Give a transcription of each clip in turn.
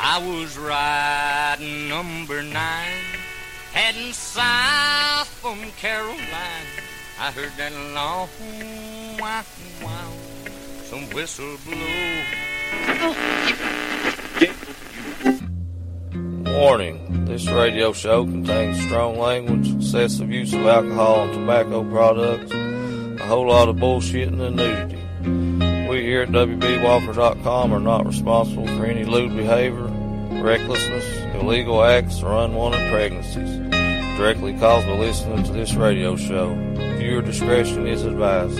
I was riding number nine, heading south from Caroline. I heard that long wow wow, some whistle blow. Warning, this radio show contains strong language, excessive use of alcohol and tobacco products, a whole lot of bullshitting and nudity. Here at WBWalker.com are not responsible for any lewd behavior, recklessness, illegal acts, or unwanted pregnancies directly caused by listening to this radio show. Viewer discretion is advised.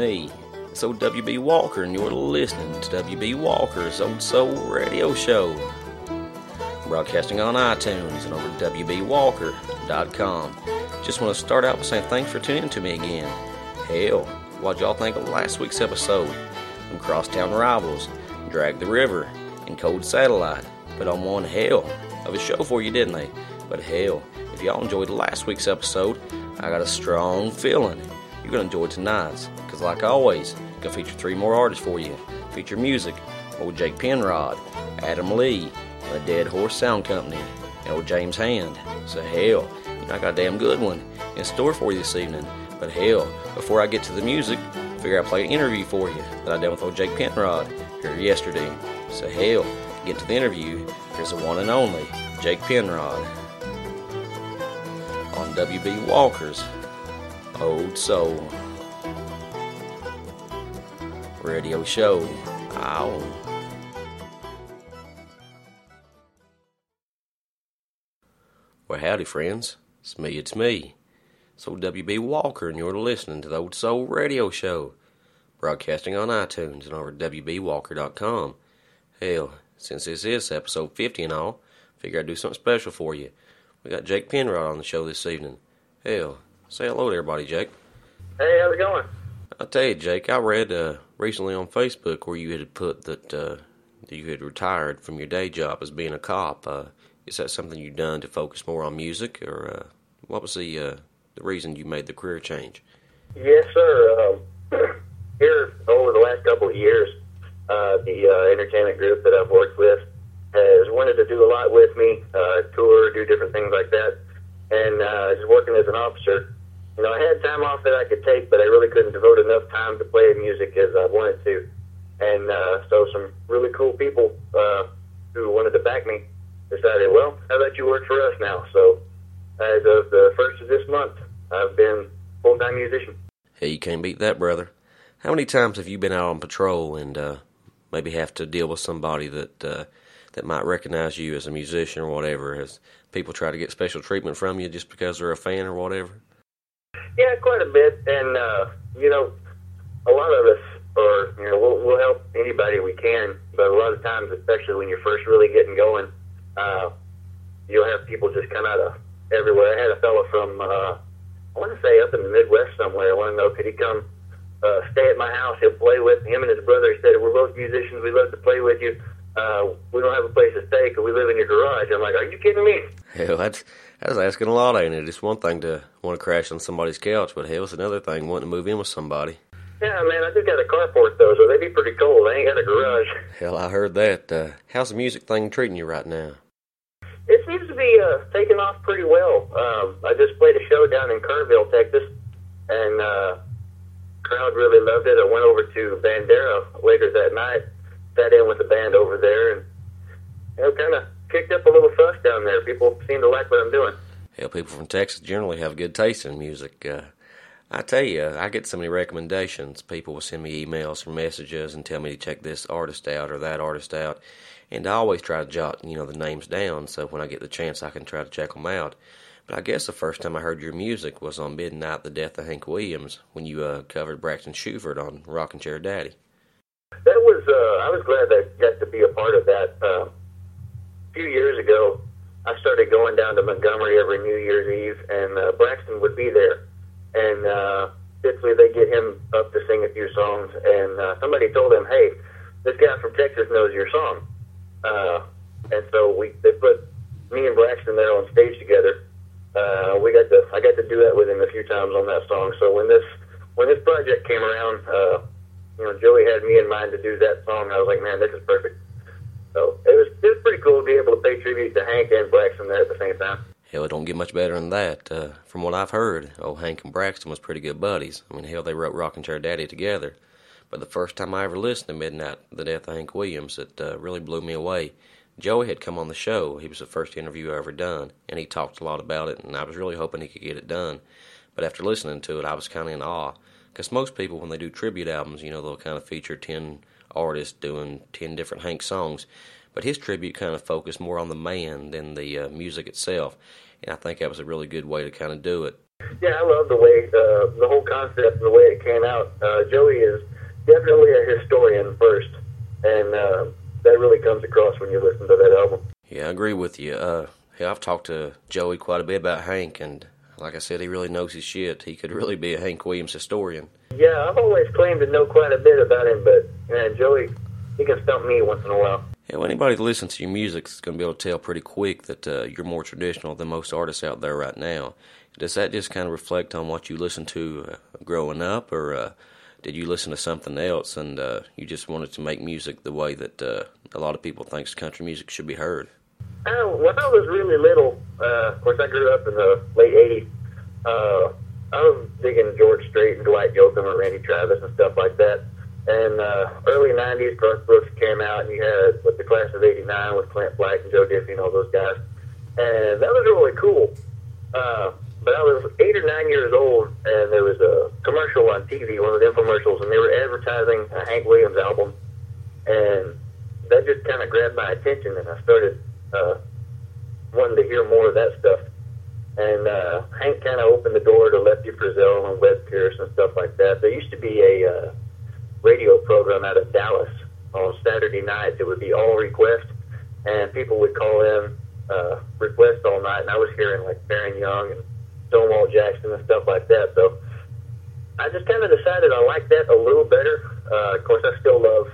Me, it's. Old WB Walker, and you're listening to WB Walker's Old Soul Radio Show. Broadcasting on iTunes and over WBWalker.com. Just want to start out by saying thanks for tuning in to me again. Hell, what'd y'all think of last week's episode? From Crosstown Rivals, Drag the River, and Cold Satellite. Put on one hell of a show for you, didn't they? But hell, if y'all enjoyed last week's episode, I got a strong feeling you're going to enjoy tonight's. Because, like always, gonna feature three more artists for you. Feature music, old Jake Penrod, Adam Lee, and the Dead Horse Sound Company, and old James Hand. So, hell, you know, I got a damn good one in store for you this evening. But, hell, before I get to the music, I figure I'd play an interview for you that I did with old Jake Penrod here yesterday. So, hell, get to the interview, here's the one and only Jake Penrod on WB Walker's Old Soul Radio Show. Ow. Well, howdy, friends. It's me, it's me. It's old WB Walker, and you're listening to the Old Soul Radio Show, broadcasting on iTunes and over at WBWalker.com. Hell, since this is episode 50 and all, figure I'd do something special for you. We got Jake Penrod on the show this evening. Hell, say hello to everybody, Jake. Hey, how's it going? I'll tell you, Jake, I read uh, recently on Facebook where you had put that, uh, you had retired from your day job as being a cop. Uh, is that something you've done to focus more on music, or uh, what was the uh, the reason you made the career change? Yes, sir. Um, here over the last couple of years, uh, the uh, entertainment group that I've worked with has wanted to do a lot with me, uh, tour, do different things like that. And uh, just working as an officer, you know, I had time off that I could take, but I really couldn't devote enough time to play music as I wanted to. And uh, so some really cool people uh, who wanted to back me decided, well, how about you work for us now? So as of the first of this month, I've been full-time musician. Hey, you can't beat that, brother. How many times have you been out on patrol and uh, maybe have to deal with somebody that uh, that might recognize you as a musician or whatever? Has people try to get special treatment from you just because they're a fan or whatever? Yeah, quite a bit. And, uh, you know, a lot of us are, you know, we'll, we'll help anybody we can, but a lot of times, especially when you're first really getting going, uh, you'll have people just come out of everywhere. I had a fellow from, uh, I want to say up in the Midwest somewhere. I want to know, could he come uh, stay at my house? He'll play with him and his brother. He said, we're both musicians. We love to play with you. Uh, we don't have a place to stay because we live in your garage. I'm like, are you kidding me? Hell, that's that's asking a lot, ain't it? It's one thing to want to crash on somebody's couch, but hell, it's another thing wanting to move in with somebody. Yeah, man, I just got a carport though, so they'd be pretty cold. I ain't got a garage. Hell, I heard that. Uh, how's the music thing treating you right now? It seems to be uh, taking off pretty well. Um, I just played a show down in Kerrville, Texas, and uh, crowd really loved it. I went over to Bandera later that night, sat in with the band over there, and you know, kind of kicked up a little fuss down there. People seem to like what I'm doing. Hell, people from Texas generally have good taste in music. Uh, I tell you, I get so many recommendations. People will send me emails or messages and tell me to check this artist out or that artist out, and I always try to jot you know the names down so when I get the chance I can try to check them out. But I guess the first time I heard your music was on Midnight the Death of Hank Williams when you uh, covered Braxton Schuffert on Rockin' Chair Daddy. That was, uh, I was glad that I got to be a part of that. Uh, a few years ago, I started going down to Montgomery every New Year's Eve, and uh, Braxton would be there. And uh, typically they get him up to sing a few songs, and uh, somebody told him, hey, this guy from Texas knows your song. Uh, and so we they put me and Braxton there on stage together. Uh, we got to I got to do that with him a few times on that song. So when this when this project came around, uh, you know, Joey had me in mind to do that song. I was like, man, this is perfect. So it was it was pretty cool to be able to pay tribute to Hank and Braxton there at the same time. Hell, it don't get much better than that. Uh, from what I've heard, old Hank and Braxton was pretty good buddies. I mean, hell, they wrote Rockin' Chair Daddy together. But the first time I ever listened to Midnight, The Death of Hank Williams, it uh, really blew me away. Joey had come on the show. He was the first interview I ever done, and he talked a lot about it, and I was really hoping he could get it done. But after listening to it, I was kind of in awe. Because most people, when they do tribute albums, you know, they'll kind of feature 10 artists doing 10 different Hank songs. But his tribute kind of focused more on the man than the uh, music itself. And I think that was a really good way to kind of do it. Yeah, I love the way, uh, the whole concept and the way it came out. Uh, Joey is definitely a historian first, and uh, that really comes across when you listen to that album. Yeah, I agree with you. Uh, yeah, I've talked to Joey quite a bit about Hank, and like I said, he really knows his shit. He could really be a Hank Williams historian. Yeah, I've always claimed to know quite a bit about him, but man, Joey, he can stump me once in a while. Yeah, well, anybody that listens to your music is going to be able to tell pretty quick that uh, you're more traditional than most artists out there right now. Does that just kind of reflect on what you listened to uh, growing up, or uh, did you listen to something else and uh, you just wanted to make music the way that uh, a lot of people think country music should be heard? Uh, when I was really little, uh, of course, I grew up in the late '80s. Uh, I was digging George Strait and Dwight Yoakam and Randy Travis and stuff like that. And uh, early '90s, Garth Brooks came out, and you had with the class of '89 with Clint Black and Joe Diffie and all those guys, and that was really cool. Uh, but I was eight or nine years old, and there was a commercial on TV, one of the infomercials, and they were advertising a Hank Williams album, and that just kind of grabbed my attention, and I started uh, wanting to hear more of that stuff. And uh, Hank kind of opened the door to Lefty Frizzell and Webb Pierce and stuff like that. There used to be a uh, radio program out of Dallas on Saturday nights. It would be all request, and people would call in uh, request all night, and I was hearing like Faron Young and Stonewall Jackson and stuff like that. So I just kind of decided I like that a little better. Uh, of course, I still love,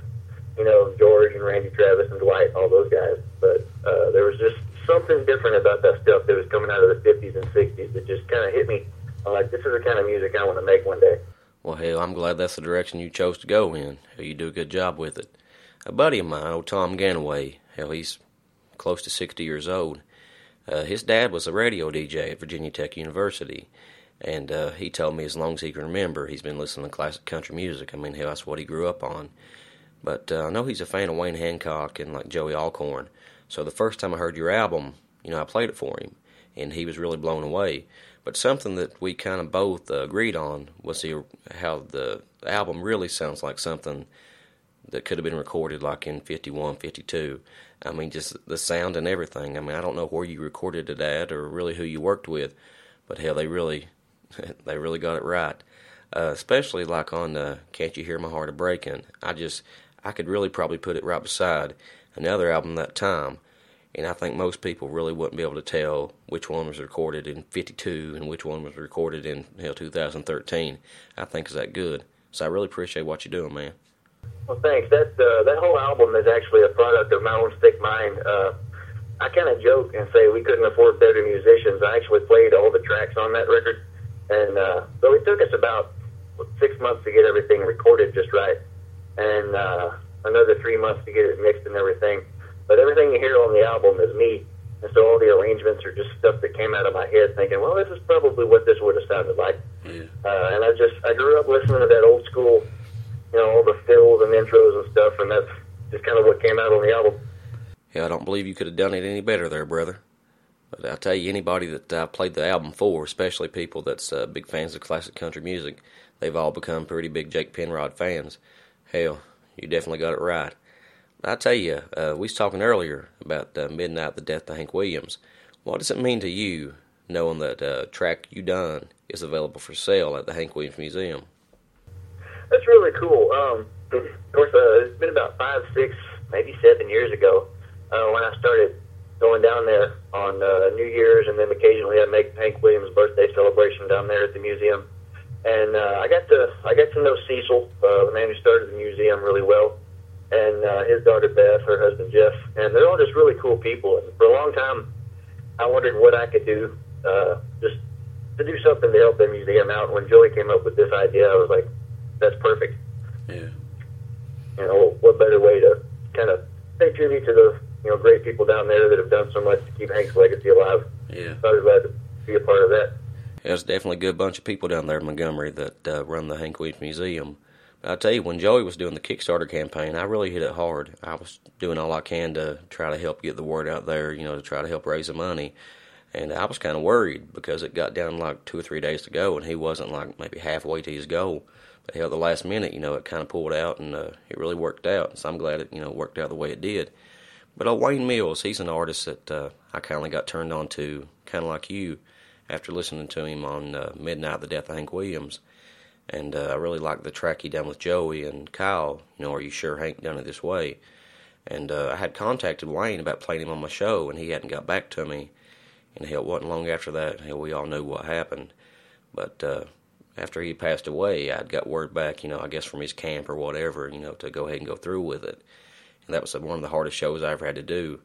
you know, George and Randy Travis and Dwight, all those guys. But uh, there was just something different about that stuff that was coming out of the 50s and 60s that just kind of hit me. I'm like, this is the kind of music I want to make one day. Well, hell, I'm glad that's the direction you chose to go in. Hell, you do a good job with it. A buddy of mine, old Tom Ganaway, hell, he's close to 60 years old. Uh, his dad was a radio DJ at Virginia Tech University, and uh, he told me as long as he can remember, he's been listening to classic country music. I mean, hell, that's what he grew up on. But uh, I know he's a fan of Wayne Hancock and like Joey Allcorn. So the first time I heard your album, you know, I played it for him, and he was really blown away. But something that we kind of both uh, agreed on was the, how the album really sounds like something that could have been recorded like in 51, 52. I mean, just the sound and everything. I mean, I don't know where you recorded it at or really who you worked with, but hell, they really, they really got it right. Uh, especially like on uh, "Can't You Hear My Heart a Breaking." I just, I could really probably put it right beside another album that time, and I think most people really wouldn't be able to tell which one was recorded in '52 and which one was recorded in hell 2013. I think is that good. So I really appreciate what you're doing, man. Well, thanks. That uh, that whole album is actually a product of my own sick mind. Uh, I kind of joke and say we couldn't afford better musicians. I actually played all the tracks on that record, and uh, so it took us about six months to get everything recorded just right, and uh, another three months to get it mixed and everything. But everything you hear on the album is me, and so all the arrangements are just stuff that came out of my head, thinking, well, this is probably what this would have sounded like. Yeah. Uh, and I just I grew up listening to that old school you know, all the fills and intros and stuff, and that's just kind of what came out on the album. Yeah, I don't believe you could have done it any better there, brother. But I tell you, anybody that I played the album for, especially people that's uh, big fans of classic country music, they've all become pretty big Jake Penrod fans. Hell, you definitely got it right. I tell you, uh, we was talking earlier about uh, Midnight, the death of Hank Williams. What does it mean to you knowing that uh, track you done is available for sale at the Hank Williams Museum. That's really cool. Um, of course, uh, it's been about five, six, maybe seven years ago uh, when I started going down there on uh, New Year's, and then occasionally I make Hank Williams' birthday celebration down there at the museum. And uh, I got to I got to know Cecil, uh, the man who started the museum, really well, and uh, his daughter Beth, her husband Jeff, and they're all just really cool people. And for a long time, I wondered what I could do, uh, just to do something to help the museum out. When Joey came up with this idea, I was like, "That's perfect." Yeah. You know, what better way to kind of pay tribute to the you know great people down there that have done so much to keep Hank's legacy alive. Yeah. So I was glad to be a part of that. There's definitely a good bunch of people down there in Montgomery that uh, run the Hank Williams Museum. But I tell you, when Joey was doing the Kickstarter campaign, I really hit it hard. I was doing all I can to try to help get the word out there, you know, to try to help raise the money. And I was kind of worried because it got down like two or three days to go, and he wasn't like maybe halfway to his goal. But hell, the last minute, you know, it kind of pulled out, and uh, it really worked out. So I'm glad it, you know, worked out the way it did. But old Wayne Mills, he's an artist that uh, I kind of got turned on to, kind of like you after listening to him on uh, Midnight, the Death of Hank Williams. And uh, I really liked the track he done with Joey and Kyle, you know, Are You Sure Hank Done It This Way? And uh, I had contacted Wayne about playing him on my show, and he hadn't got back to me. And hell, it wasn't long after that, hell, we all knew what happened. But uh, after he passed away, I'd got word back, you know, I guess from his camp or whatever, you know, to go ahead and go through with it. And that was one of the hardest shows I ever had to do.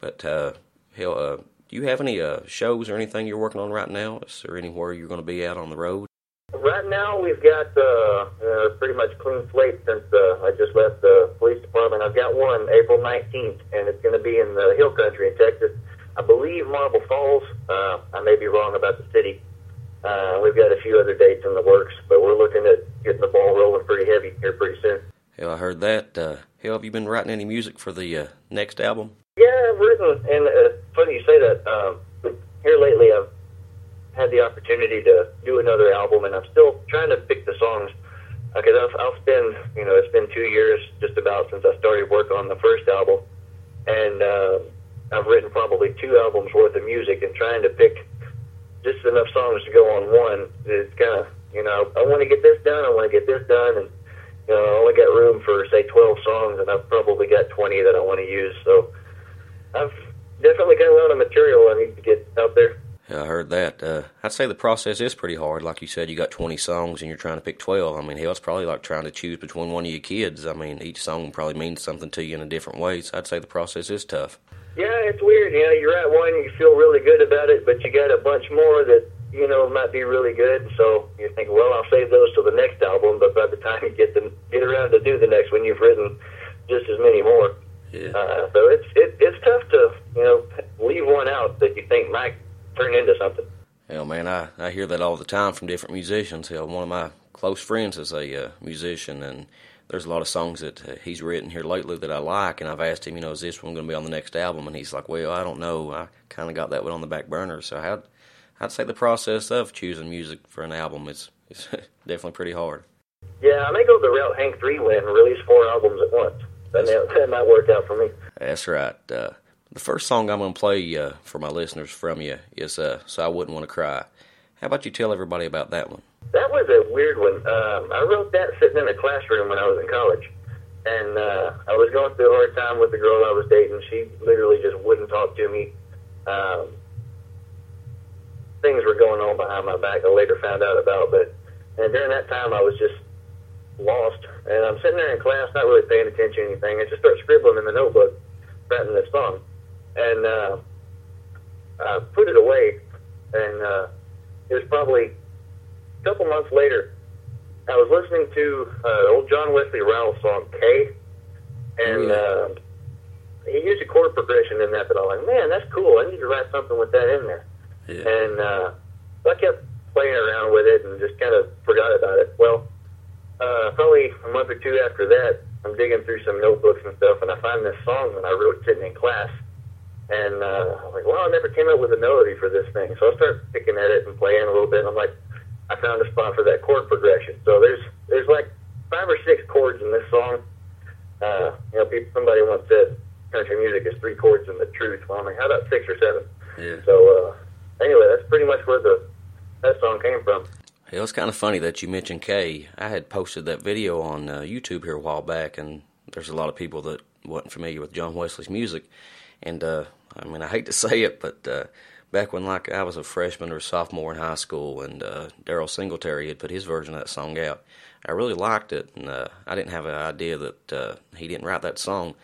But uh, hell, uh, do you have any uh, shows or anything you're working on right now? Is there anywhere you're going to be out on the road? Right now, we've got uh, uh, pretty much clean slate since uh, I just left the police department. I've got one April 19th, and it's going to be in the Hill Country in Texas. I believe Marble Falls. Uh, I may be wrong about the city. Uh, we've got a few other dates in the works, but we're looking at getting the ball rolling pretty heavy here pretty soon. Hell, I heard that. Uh, hell, have you been writing any music for the uh, next album? Yeah, I've written, and uh, funny you say that. Um, here lately, I've had the opportunity to do another album, and I'm still trying to pick the songs because I've, I'll spend, you know, it's been two years just about since I started work on the first album, and uh, I've written probably two albums worth of music, and trying to pick just enough songs to go on one is kind of, you know, I want to get this done, I want to get this done, and you know, I only got room for say 12 songs, and I've probably got 20 that I want to use, so I've definitely got a lot of material I need to get out there. Yeah, I heard that. Uh, I'd say the process is pretty hard. Like you said, you got 20 songs and you're trying to pick 12. I mean, hell, it's probably like trying to choose between one of your kids. I mean, each song probably means something to you in a different way. So I'd say the process is tough. Yeah, it's weird. You know, you're at one, you feel really good about it, but you got a bunch more that you know might be really good. So you think, well, I'll save those till the next album. But by the time you get them get around to do the next one, you've written just as many more. Yeah. Uh, so it's it, it's tough to you know leave one out that you think might turn into something. Hell, man, I, I hear that all the time from different musicians. Hell, one of my close friends is a uh, musician, and there's a lot of songs that uh, he's written here lately that I like, and I've asked him, you know, is this one going to be on the next album? And he's like, well, I don't know. I kind of got that one on the back burner. So I'd, I'd say the process of choosing music for an album is, is definitely pretty hard. Yeah, I may go the route Hank Three went and release four albums at once. That, may, that might work out for me. That's right. Uh, the first song I'm going to play uh, for my listeners from you is uh, So I Wouldn't Want to Cry. How about you tell everybody about that one? That was a weird one. Um, I wrote that sitting in a classroom when I was in college. And uh, I was going through a hard time with the girl I was dating. She literally just wouldn't talk to me. Um, things were going on behind my back I later found out about. But and during that time, I was just lost. And I'm sitting there in class, not really paying attention to anything. I just start scribbling in the notebook, writing this song. And uh, I put it away. And uh, it was probably a couple months later. I was listening to uh, old John Wesley Ryles song Kay, and uh, he used a chord progression in that that I'm like, man, that's cool. I need to write something with that in there. Yeah. And uh, I kept playing around with it and just kind of forgot about it. Well, uh, probably a month or two after that, I'm digging through some notebooks and stuff, and I find this song that I wrote sitting in class. And uh, I'm like, well, I never came up with a melody for this thing. So I start picking at it and playing a little bit. And I'm like, I found a spot for that chord progression. So there's there's like five or six chords in this song. Uh, you know, people, somebody once said country music is three chords and the truth. Well, I'm like, how about six or seven? Yeah. So uh, anyway, that's pretty much where the that song came from. It was kind of funny that you mentioned Kay. I had posted that video on uh, YouTube here a while back, and there's a lot of people that wasn't familiar with John Wesley's music. And uh, I mean, I hate to say it, but uh, back when like I was a freshman or sophomore in high school, and uh, Daryle Singletary had put his version of that song out, I really liked it, and uh, I didn't have an idea that uh, he didn't write that song.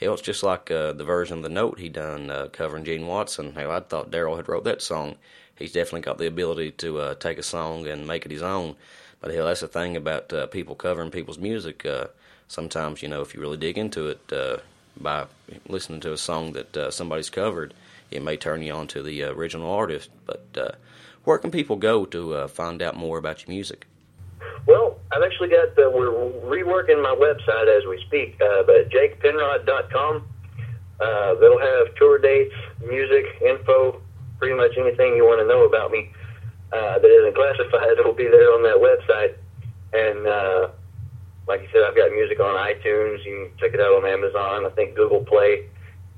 Hell, it's just like uh, the version of the note he done uh, covering Gene Watson. Hell, I thought Daryle had wrote that song. He's definitely got the ability to uh, take a song and make it his own. But hell, that's the thing about uh, people covering people's music. Uh, sometimes, you know, if you really dig into it, uh, by listening to a song that uh, somebody's covered, it may turn you on to the original artist. But uh, where can people go to uh, find out more about your music? Well, I've actually got, uh, we're reworking my website as we speak, uh, but jakepenrod.com. Uh, that'll have tour dates, music, info, pretty much anything you want to know about me uh, that isn't classified will be there on that website. And uh, like you said, I've got music on iTunes. You can check it out on Amazon. I think Google Play,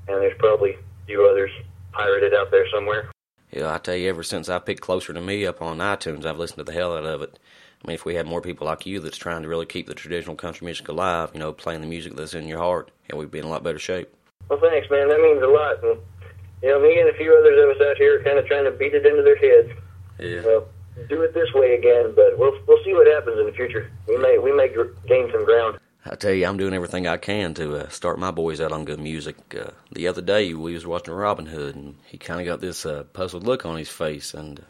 and there's probably a few others pirated out there somewhere. Yeah, I tell you, ever since I picked Closer to Me up on iTunes, I've listened to the hell out of it. I mean, if we had more people like you that's trying to really keep the traditional country music alive, you know, playing the music that's in your heart, yeah, we'd be in a lot better shape. Well, thanks, man. That means a lot. And, you know, me and a few others of us out here are kind of trying to beat it into their heads. Yeah. Well, do it this way again, but we'll we'll see what happens in the future. We may we may gr- gain some ground. I tell you, I'm doing everything I can to uh, start my boys out on good music. Uh, the other day, we was watching Robin Hood, and he kind of got this uh, puzzled look on his face. And uh,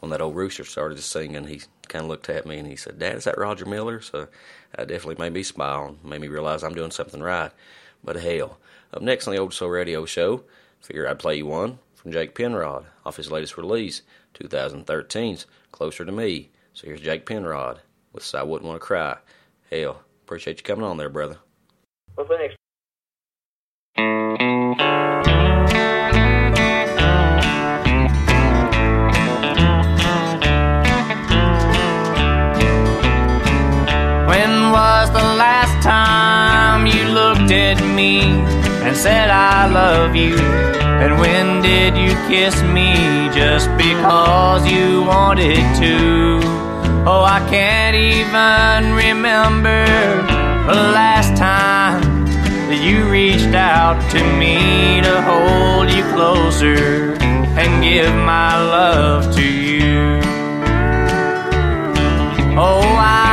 when that old rooster started singing, he kind of looked at me and he said, "Dad, is that Roger Miller?" So that definitely made me smile and made me realize I'm doing something right. But hell, up next on the Old Soul Radio Show, figure I'd play you one from Jake Penrod off his latest release, 2013's Closer to Me. So here's Jake Penrod with I Wouldn't Want to Cry. Hell, appreciate you coming on there, brother. Well, thanks. When and said I love you? And when did you kiss me just because you wanted to? Oh, I can't even remember the last time that you reached out to me to hold you closer and give my love to you. Oh, I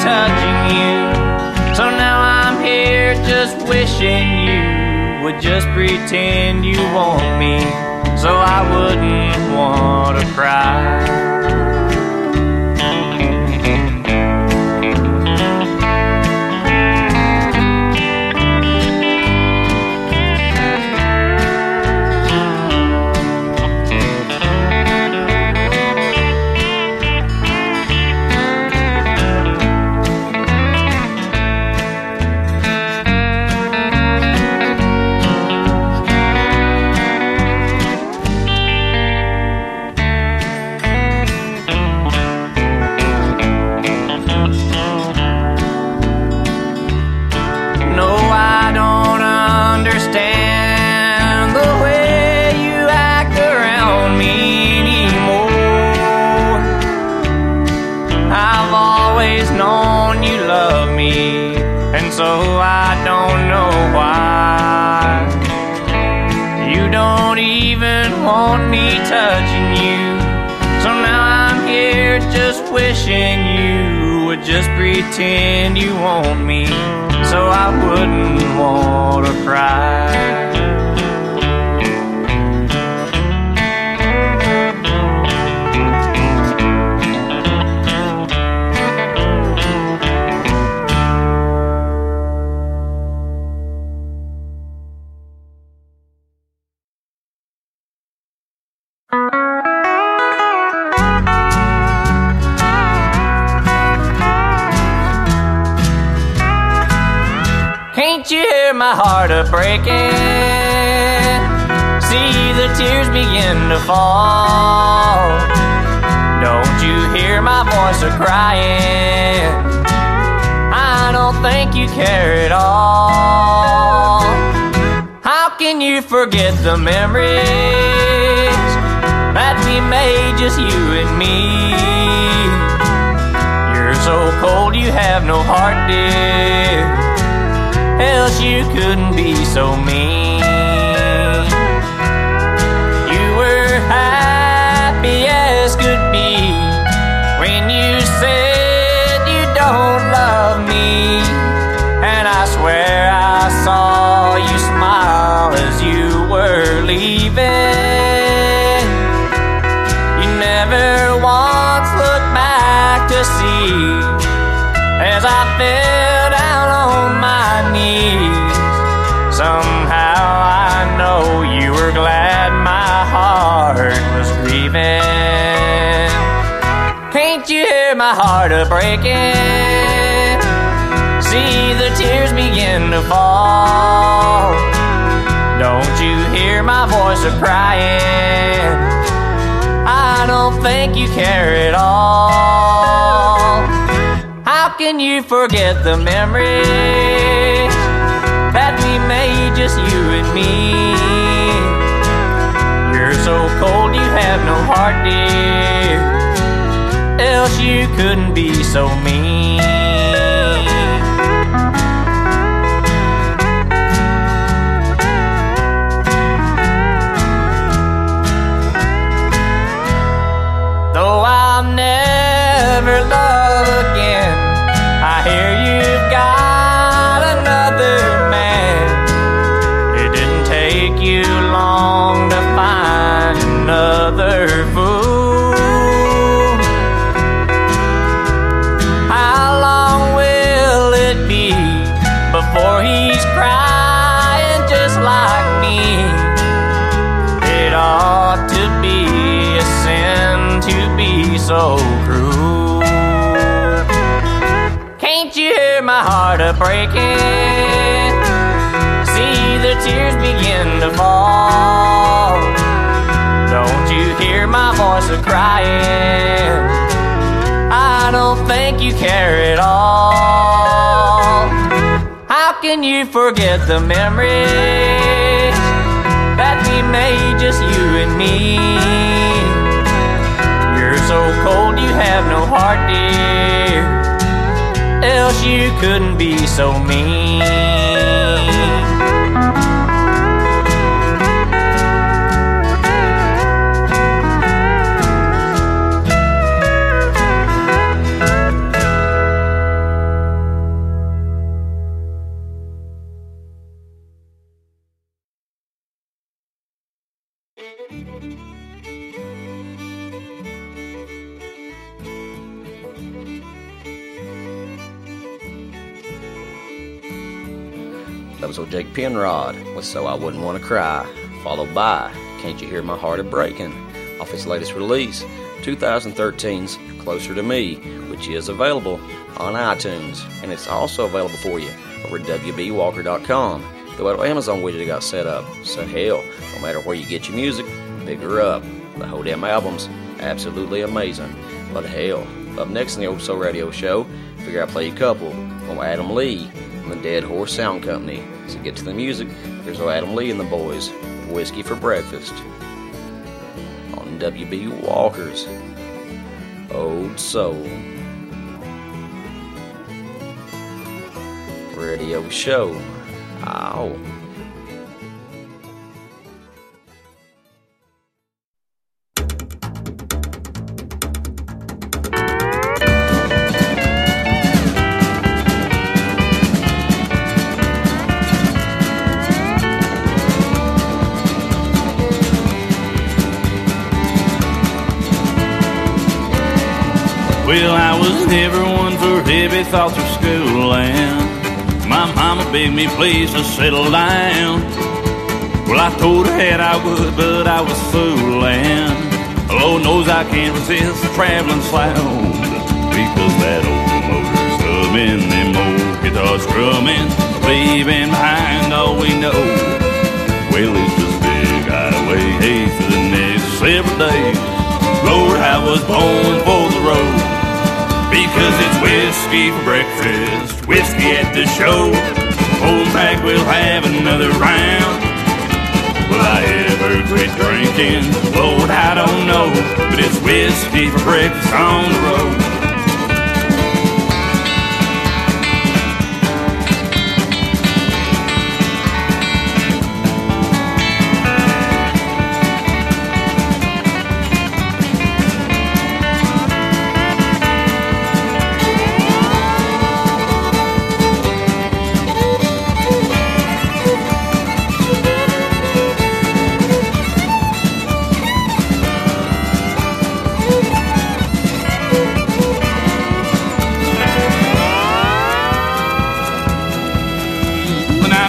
touching you, so now I'm here just wishing you would just pretend you want me so I wouldn't want to cry. Just pretend you want me, so I wouldn't want to cry. My heart a breaking? See the tears begin to fall. Don't you hear my voice a crying? I don't think you care at all. How can you forget the memories that we made, just you and me? You're so cold, you have no heart, dear. Else you couldn't be so mean. Heart a breaking? See the tears begin to fall. Don't you hear my voice a crying? I don't think you care at all. How can you forget the memories that we made just you and me? You're so cold, you have no heart, dear. Else you couldn't be so mean. Though I'll never love again, breaking? See the tears begin to fall. Don't you hear my voice a crying? I don't think you care at all. How can you forget the memories that we made just you and me? You're so cold, you have no heart, dear. Else you couldn't be so mean. Was Jake Penrod with So I Wouldn't Want to Cry, followed by Can't You Hear My Heart a Breaking off his latest release, 2013's Closer to Me, which is available on iTunes. And it's also available for you over at WBWalker.com. The little Amazon widget I got set up. So hell, no matter where you get your music, pick her up. The whole damn album's absolutely amazing. But hell, up next in the Old Soul Radio Show, figure out play a couple from Adam Lee from the Dead Horse Sound Company. So get to the music. Here's Adam Lee and the boys with Whiskey for Breakfast on WB Walker's Old Soul Radio Show. Ow. Thoughts of school, and my mama begged me please to settle down. Well, I told her that I would, but I was fooling. Lord knows I can't resist traveling sound because that old motor's humming, them old guitars strumming, leaving behind all we know. Well, it's just big highway haze for the next several days. Lord, I was born for the road because it's whiskey for breakfast, whiskey at the show. Old Mac will have another round. Will I ever quit drinking? Lord, I don't know, but it's whiskey for breakfast on the road.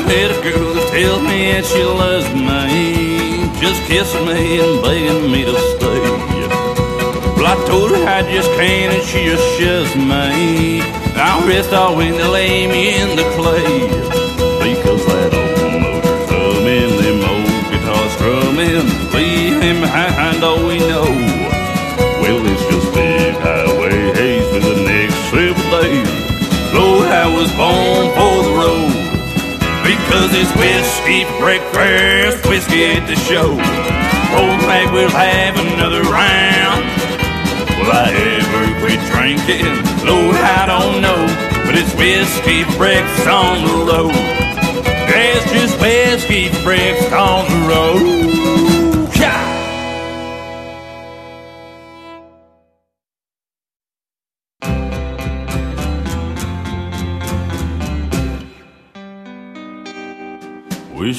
Met a girl that tells me that she loves me, just kissing me and begging me to stay. Well, I told her I just can't, and she just shoves me. I'll rest all when they lay me in the clay. Because that old motor's humming, them old guitars strumming, leaving behind all we know. Well, it's just big highway haze for the next several days. Lord, I was born for the road. Because it's whiskey breakfast, whiskey at the show. Old Mac will have another round. Will I ever quit drinking? Lord, I don't know. But it's whiskey for breakfast on the road. It's just whiskey for breakfast on the road.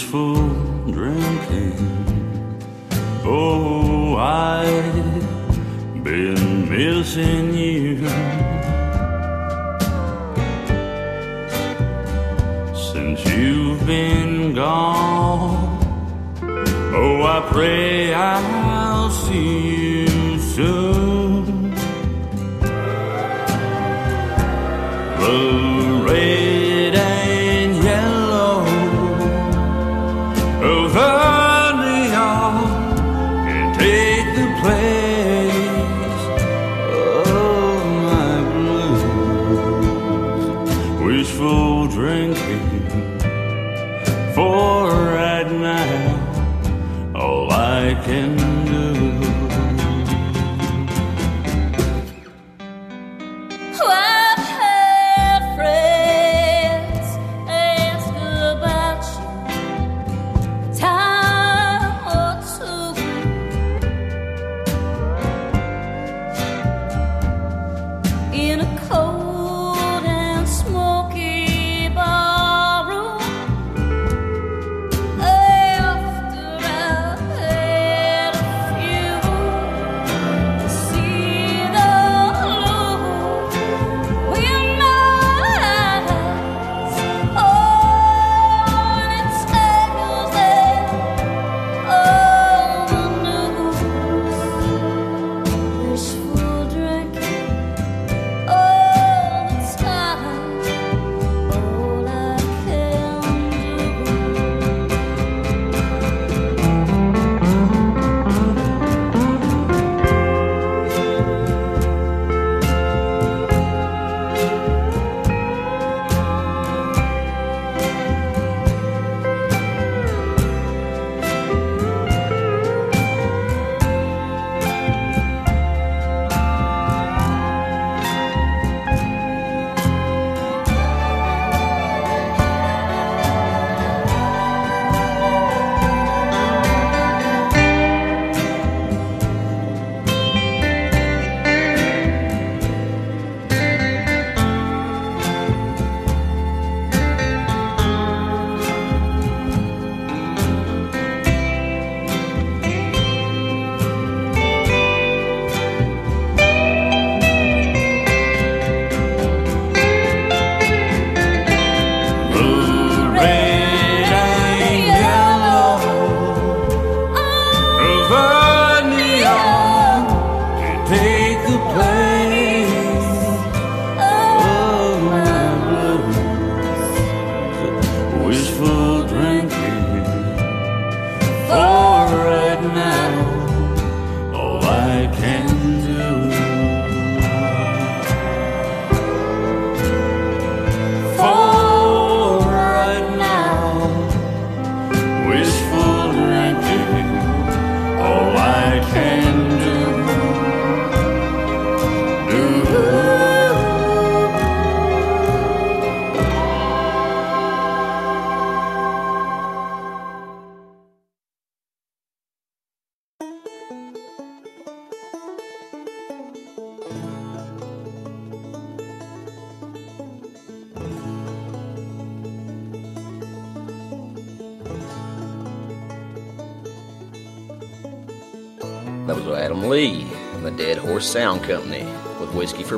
Wishful drinking. Oh, I've been missing you since you've been gone. Oh, I pray I'll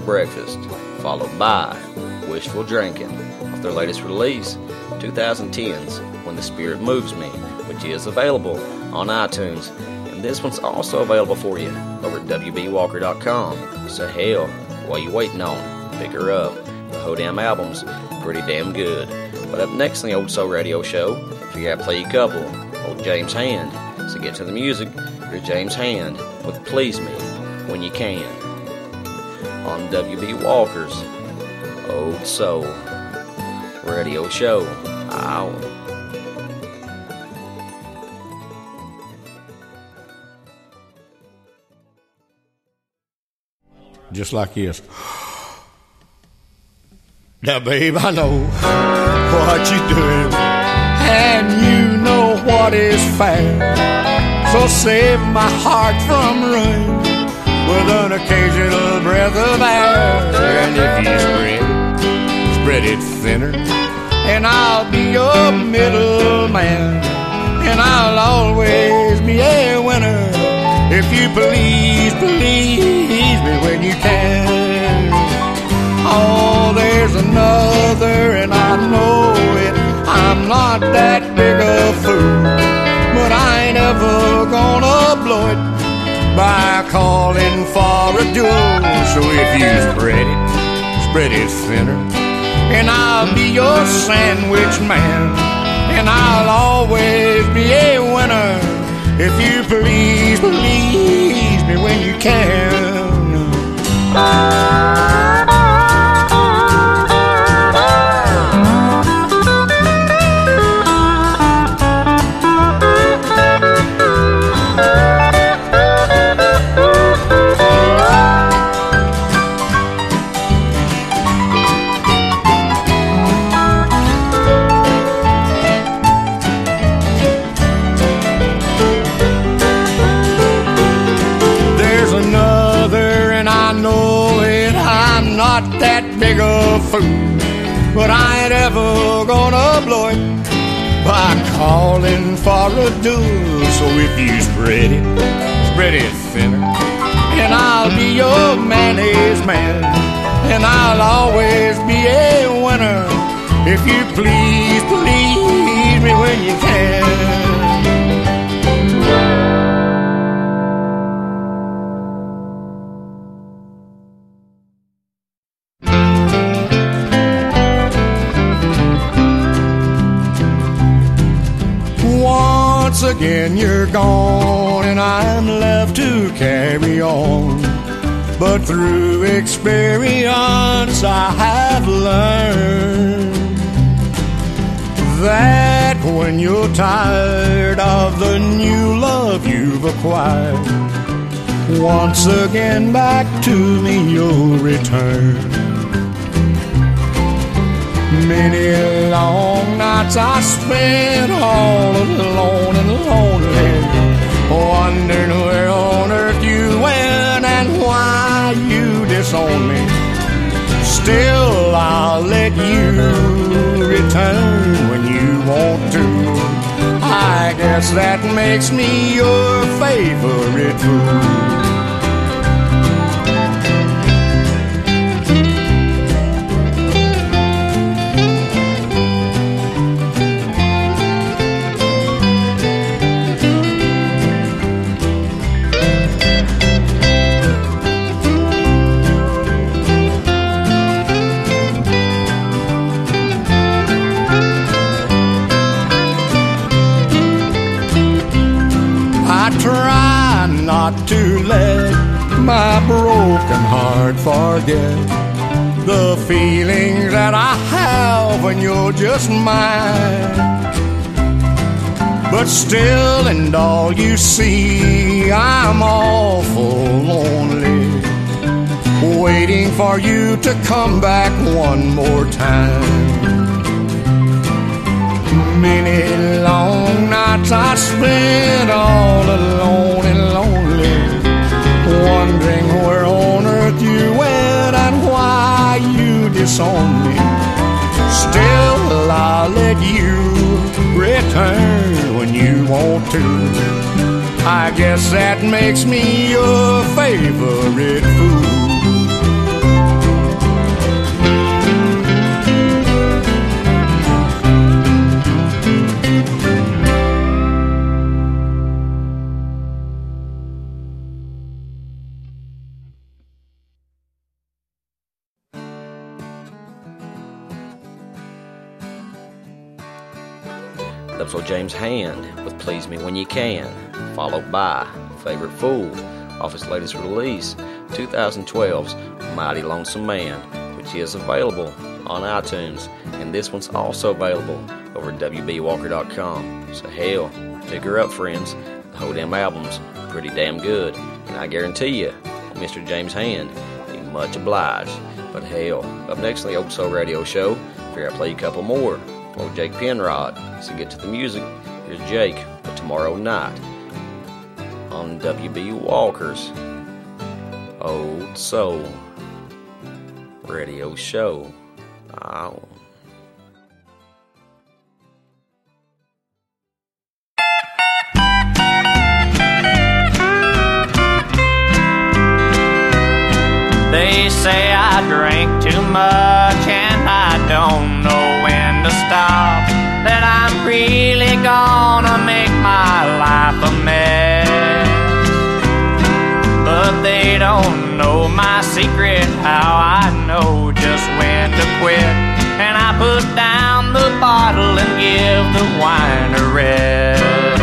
Breakfast, followed by Wishful Drinking off their latest release, 2010's When the Spirit Moves Me, which is available on iTunes. And this one's also available for you over at WBWalker.com. So hell, what you waiting on? Pick her up. The whole damn album's pretty damn good. But up next on the Old Soul Radio Show, we got play couple, old James Hand. So get to the music. Here's James Hand with Please Me When You Can on WB Walker's Old Soul Radio Show. Ow. just like this. Now, babe, I know what you're doing, and you know what is fair. So save my heart from ruin with an occasional breath of air. And if you spread spread it thinner, and I'll be your middleman, and I'll always be a winner. If you please, please me when you can. Oh, there's another, and I know it. I'm not that big a fool, but I ain't ever gonna blow it by calling for a duel. So if you spread it, spread it thinner, and I'll be your sandwich man, and I'll always be a winner. If you please, please me when you can. Fool, but I ain't ever gonna blow it by calling for a duel. So if you spread it, spread it thinner, and I'll be your mayonnaise man, and I'll always be a winner. If you please, please me when you can. Once again you're gone and I'm left to carry on. But through experience I have learned that when you're tired of the new love you've acquired, once again back to me you'll return. Many long nights I spent all alone and lonely, wondering where on earth you went and why you disowned me. Still, I'll let you return when you want to. I guess that makes me your favorite fool. Not to let my broken heart forget the feelings that I have when you're just mine. But still, and all you see, I'm awful lonely, waiting for you to come back one more time. Many long nights I spent all alone wondering where on earth you went and why you disowned me. Still, I'll let you return when you want to. I guess that makes me your favorite fool. Episode James Hand with Please Me When You Can, followed by Favorite Fool off his latest release, 2012's Mighty Lonesome Man, which is available on iTunes, and this one's also available over at WBWalker.com. So hell, pick her up, friends. The whole damn album's pretty damn good, and I guarantee you, Mr. James Hand, be much obliged. But hell, up next on the Old Soul Radio Show, figure I play a couple more. Old Jake Penrod. So get to the music. Here's Jake for tomorrow night on WB Walker's Old Soul Radio Show. Oh. They say I drink too much and I don't know when to stop. That I'm really gonna make my life a mess. But they don't know my secret, how I know just when to quit. And I put down the bottle and give the wine a rest.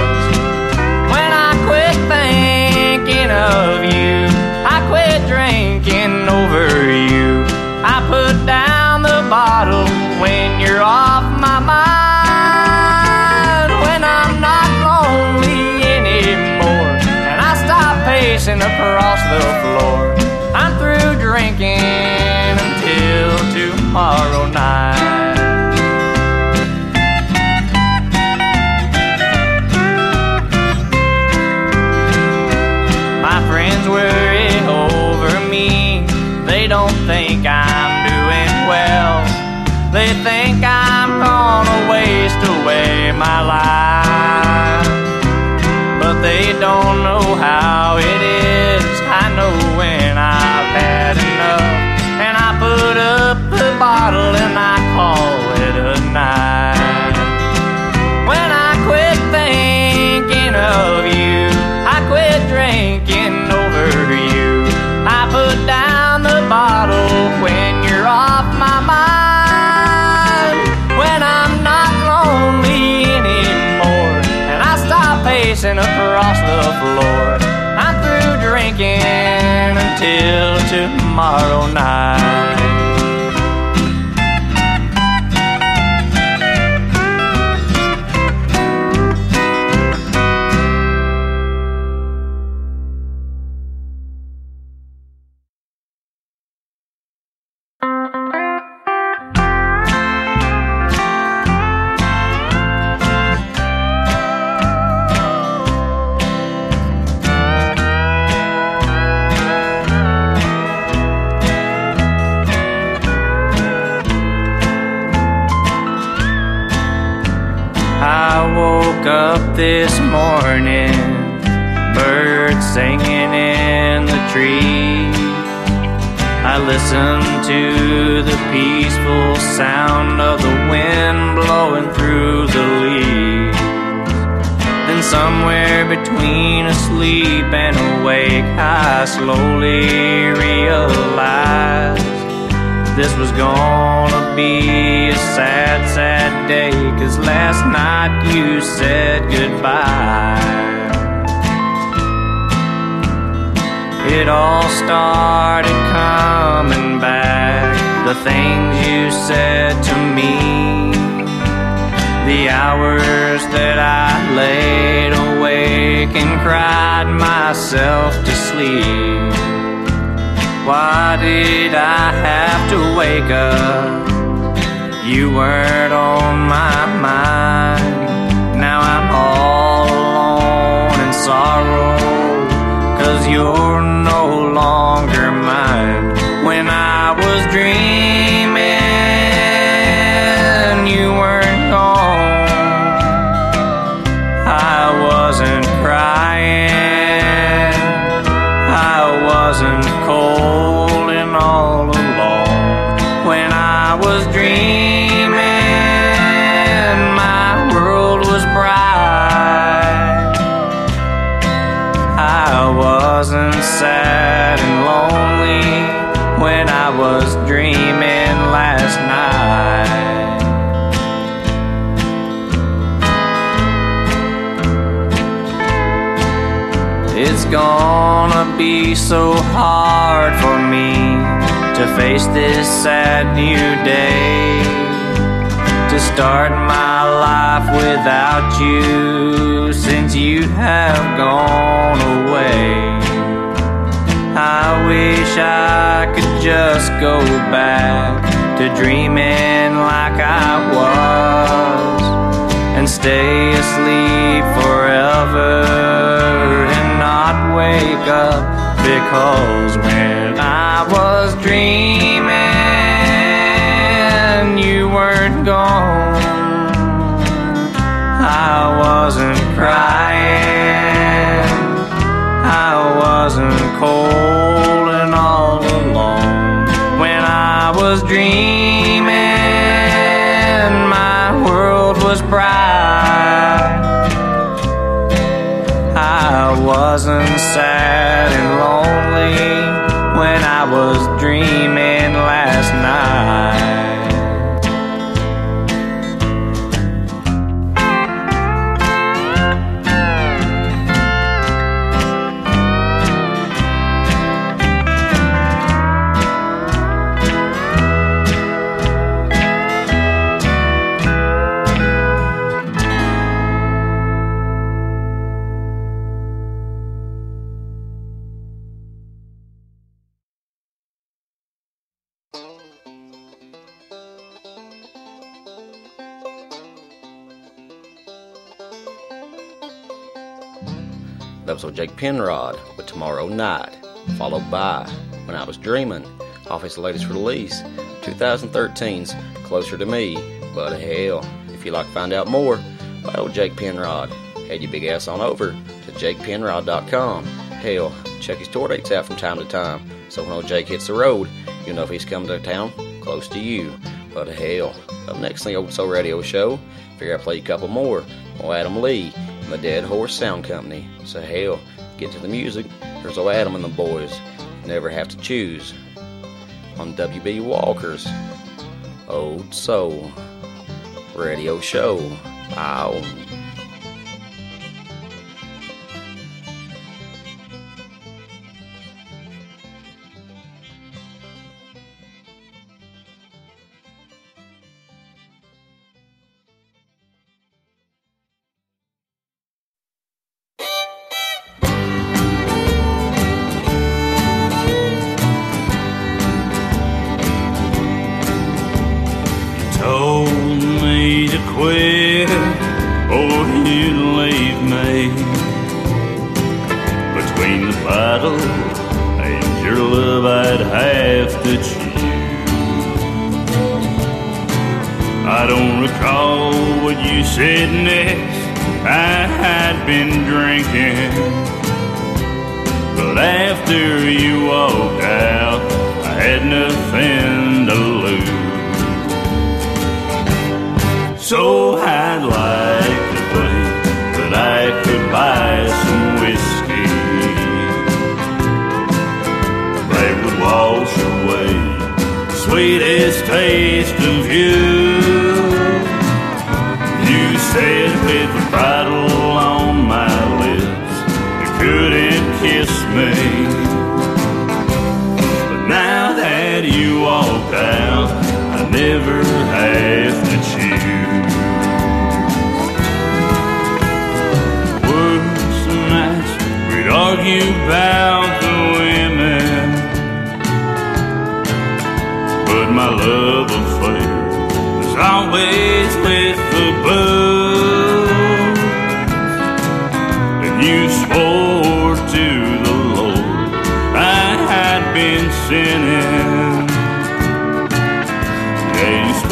When I quit thinking of you, I quit drinking over you. I put down the bottle when you're off my mind. When I'm not lonely anymore, and I stop pacing across the floor. My life. But they don't know how it is. I know when I've had enough. And I put up the bottle floor. I'm through drinking until tomorrow night. Morning, birds singing in the trees. I listen to the peaceful sound of the wind blowing through the leaves. Then somewhere between asleep and awake, I slowly realized this was gonna be a sad, sad day. Cause last night you said goodbye. It all started coming back. The things you said to me. The hours that I laid awake and cried myself to sleep. Why did I have to wake up? You weren't on my mind. Now I'm all alone in sorrow. Cause you're no longer so hard for me to face this sad new day. To start my life without you since you have gone away. I wish I could just go back to dreaming like I was and stay asleep forever and not wake up because when I was dreaming you weren't gone. I wasn't crying Penrod with Tomorrow Night, followed by When I Was Dreaming, off his latest release, 2013's Closer to Me. But hell, if you'd like to find out more about old Jake Penrod, head your big ass on over to jakepenrod.com. Hell, check his tour dates out from time to time, so when old Jake hits the road, you know if he's coming to town close to you. But hell, up next in the Old Soul Radio Show, figure I'll play a couple more. Old Adam Lee and the Dead Horse Sound Company. So hell, get to the music. There's old Adam and the boys. Never have to choose. On WB Walker's Old Soul Radio Show. Ow.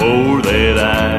You that I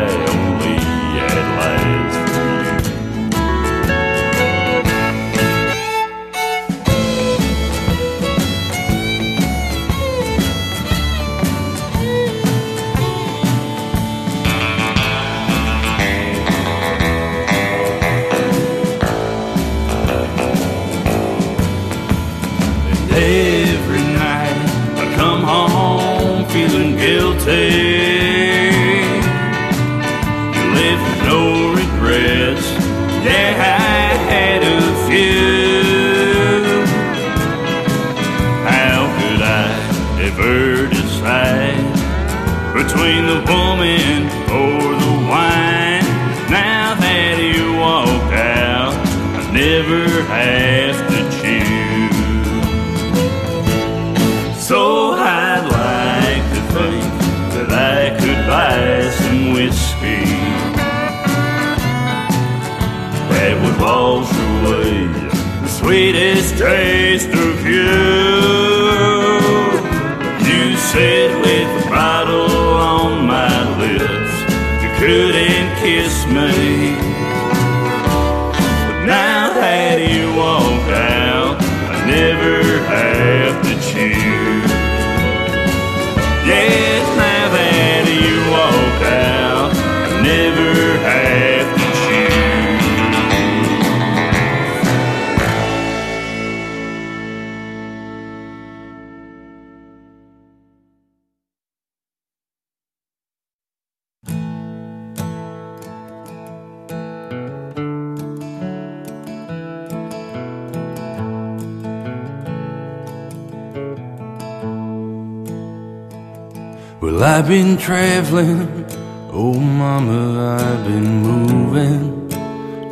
Well, I've been traveling, oh mama, I've been moving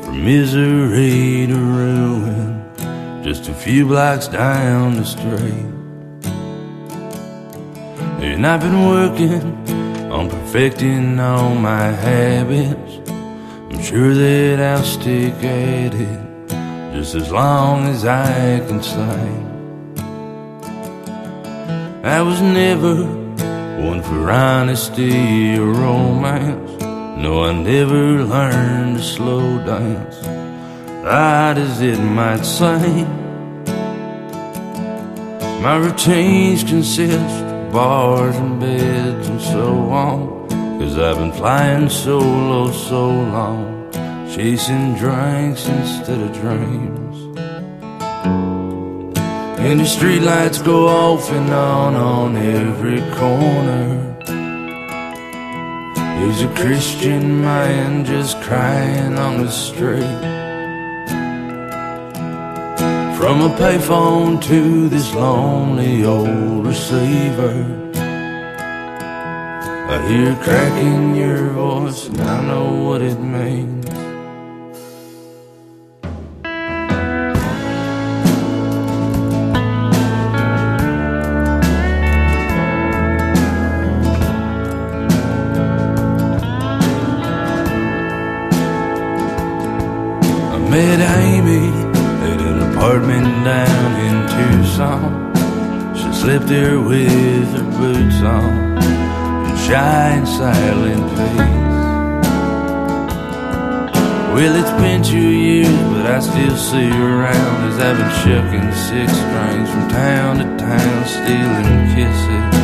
from misery to ruin, just a few blocks down the street. And I've been working on perfecting all my habits. I'm sure that I'll stick at it just as long as I can sing. I was never one for honesty or romance. No, I never learned to slow dance, right as it might seem. My routines consist of bars and beds and so on. Cause I've been flying solo so long, chasing drinks instead of dreams. And the streetlights go off and on on every corner. There's a Christian man just crying on the street. From a payphone to this lonely old receiver. I hear cracking your voice and I know what it means. There with her boots on and shy and silent face. Well, it's been two years, but I still see her around as I've been shucking six strings from town to town, stealing kisses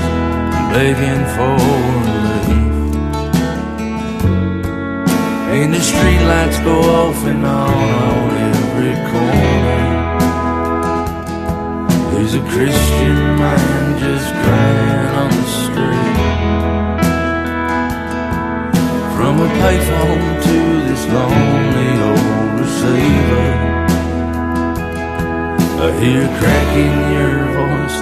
and begging for. And the streetlights go off and on on every corner. There's a Christian man just crying on the street. From a payphone to this lonely old receiver. I hear cracking your voice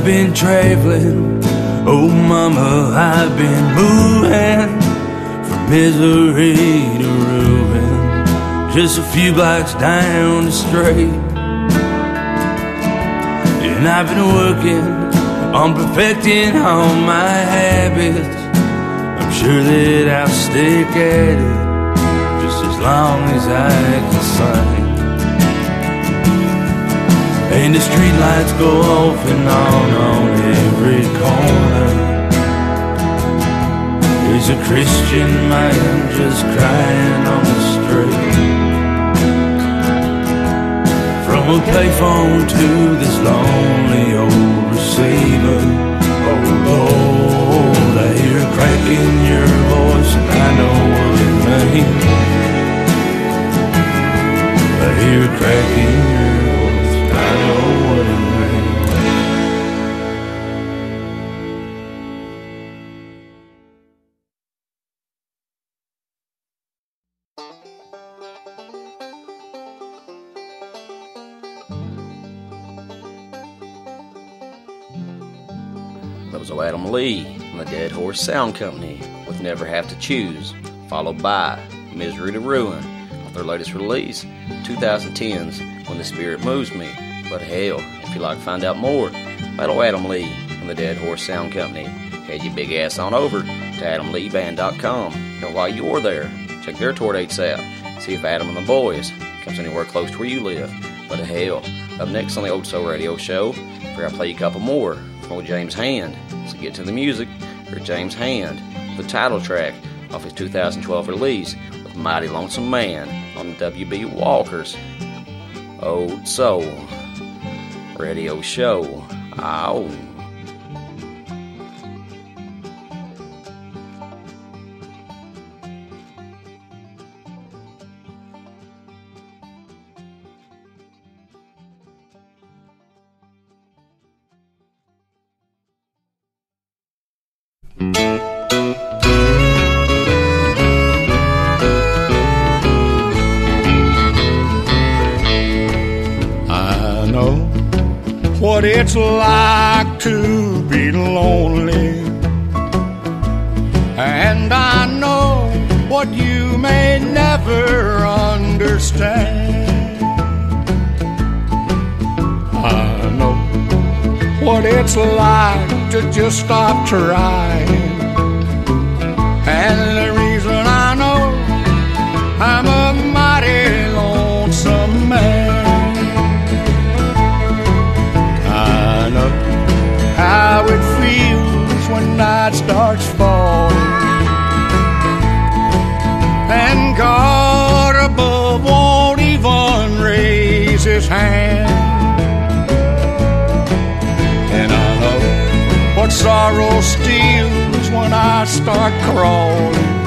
I've been traveling. Oh, mama, I've been moving from misery to ruin. Just a few blocks down the street. And I've been working on perfecting all my habits. I'm sure that I'll stick at it just as long as I can. And the street lights go off and on on every corner. There's a Christian man just crying on the street. From a payphone to this lonely old receiver. Oh Lord, I hear a crack in your voice and I know what it means. I hear a Sound Company with Never Have to Choose, followed by Misery to Ruin off their latest release, 2010's When the Spirit Moves Me. But hell, if you'd like to find out more old Adam Lee from the Dead Horse Sound Company, head your big ass on over to adamleeband.com. And while you're there, check their tour dates out. See if Adam and the Boys comes anywhere close to where you live. But hell, up next on the Old Soul Radio Show, we're gonna play you a couple more from old James Hand. So get to the music. James Hand, the title track off his 2012 release with Mighty Lonesome Man on WB Walker's Old Soul Radio Show. Ow. Understand. I know what it's like to just stop trying. And the reason I know I'm a mighty lonesome man. I know how it feels when night starts falling. And God his hand. And I know what sorrow steals when I start crawling.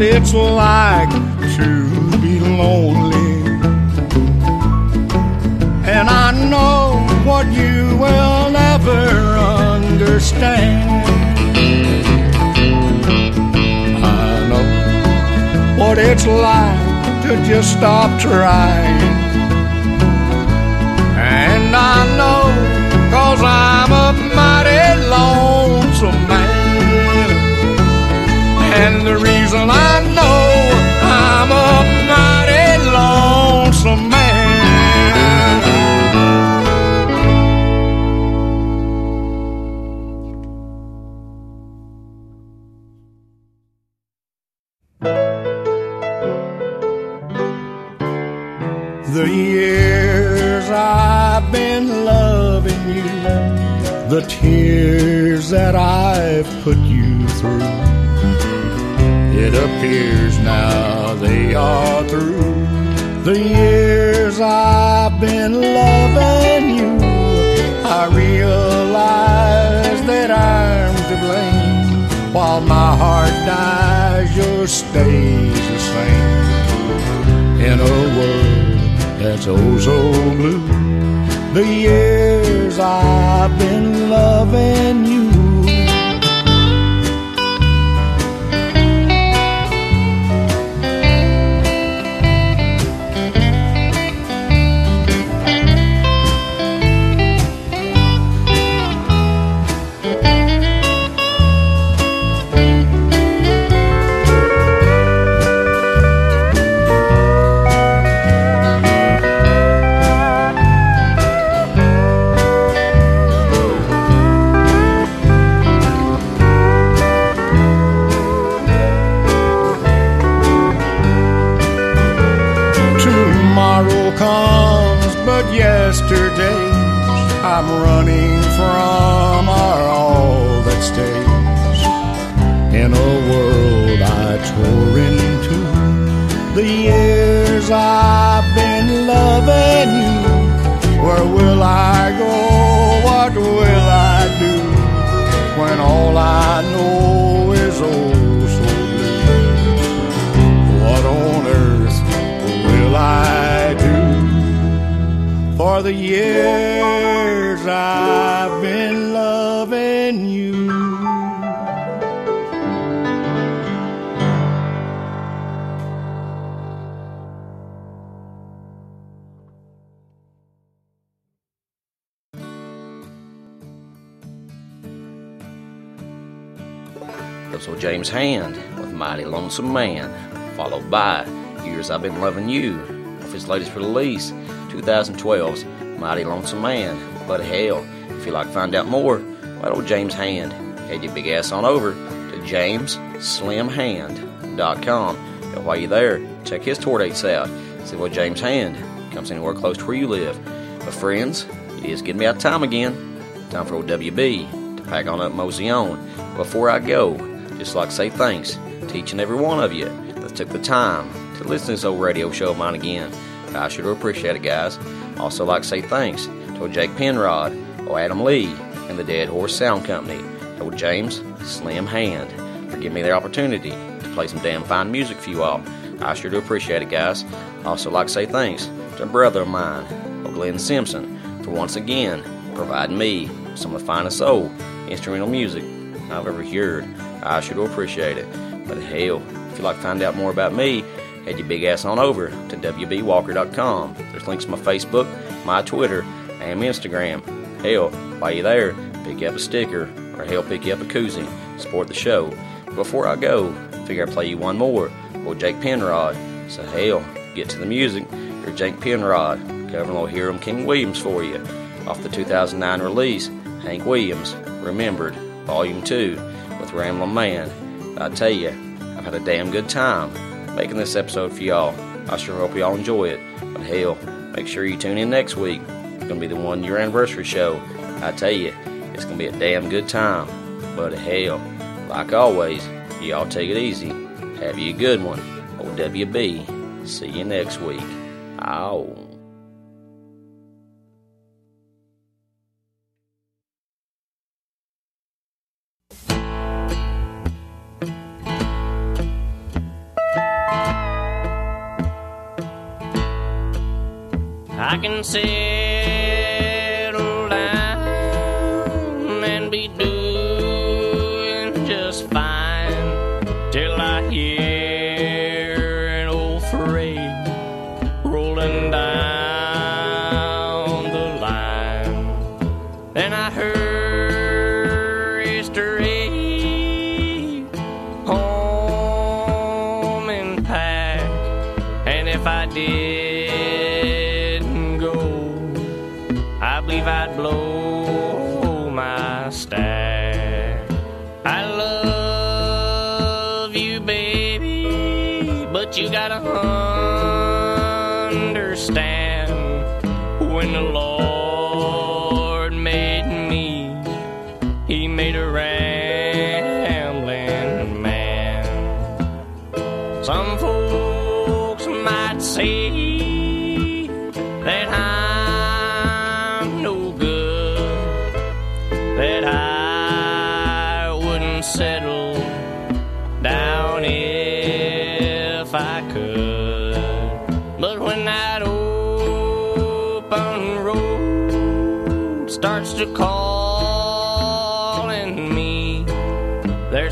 What it's like to be lonely. And I know what you will never understand. I know what it's like to just stop trying. And I know, cause I'm And the reason I know I'm a mighty lonesome man. The years I've been loving you, the tears that I've put you through tears, now they are through. The years I've been loving you, I realize that I'm to blame. While my heart dies, your stays the same. In a world that's oh so blue, the years I've been loving you. The years I've been loving you? Old James Hand with Mighty Lonesome Man, followed by Years I've Been Loving You off his latest release, 2012's Mighty Lonesome Man. But hell, if you'd like to find out more about old James Hand, head your big ass on over to jamesslimhand.com. And while you're there, check his tour dates out. See what James Hand comes anywhere close to where you live. But friends, it is getting me out of time again. Time for old WB to pack on up mosey on. Before I go, just like say thanks to each and every one of you that took the time to listen to this old radio show of mine again. I sure appreciate it, guys. Also, like to say thanks to Jake Penrod, old Adam Lee, and the Dead Horse Sound Company, to James Slim Hand for giving me the opportunity to play some damn fine music for you all. I sure do appreciate it, guys. Also, like to say thanks to a brother of mine, old Glenn Simpson, for once again providing me some of the finest old instrumental music I've ever heard. I sure do appreciate it. But hell, if you'd like to find out more about me, head your big ass on over to WBWalker.com. There's links to my Facebook, my Twitter, and my Instagram. Hell, while you're there, pick up a sticker, or hell, pick you up a koozie. Support the show. Before I go, figure I'd play you one more. Old Jake Penrod. So hell, get to the music. You're Jake Penrod, covering old Hiram King Williams for you. Off the 2009 release, Hank Williams, Remembered, Volume 2, with Ramblin' Man. I tell you, I've had a damn good time making this episode for y'all. I sure hope y'all enjoy it. But hell, make sure you tune in next week. It's gonna be the one year anniversary show. I tell you, it's gonna be a damn good time. But hell, like always, y'all take it easy. Have you a good one. OWB. See you next week. Ow. I can settle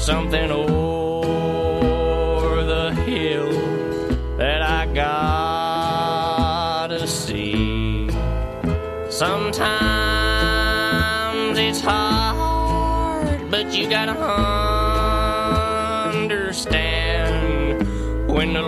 something over the hill that I gotta see. Sometimes it's hard, but you gotta understand when the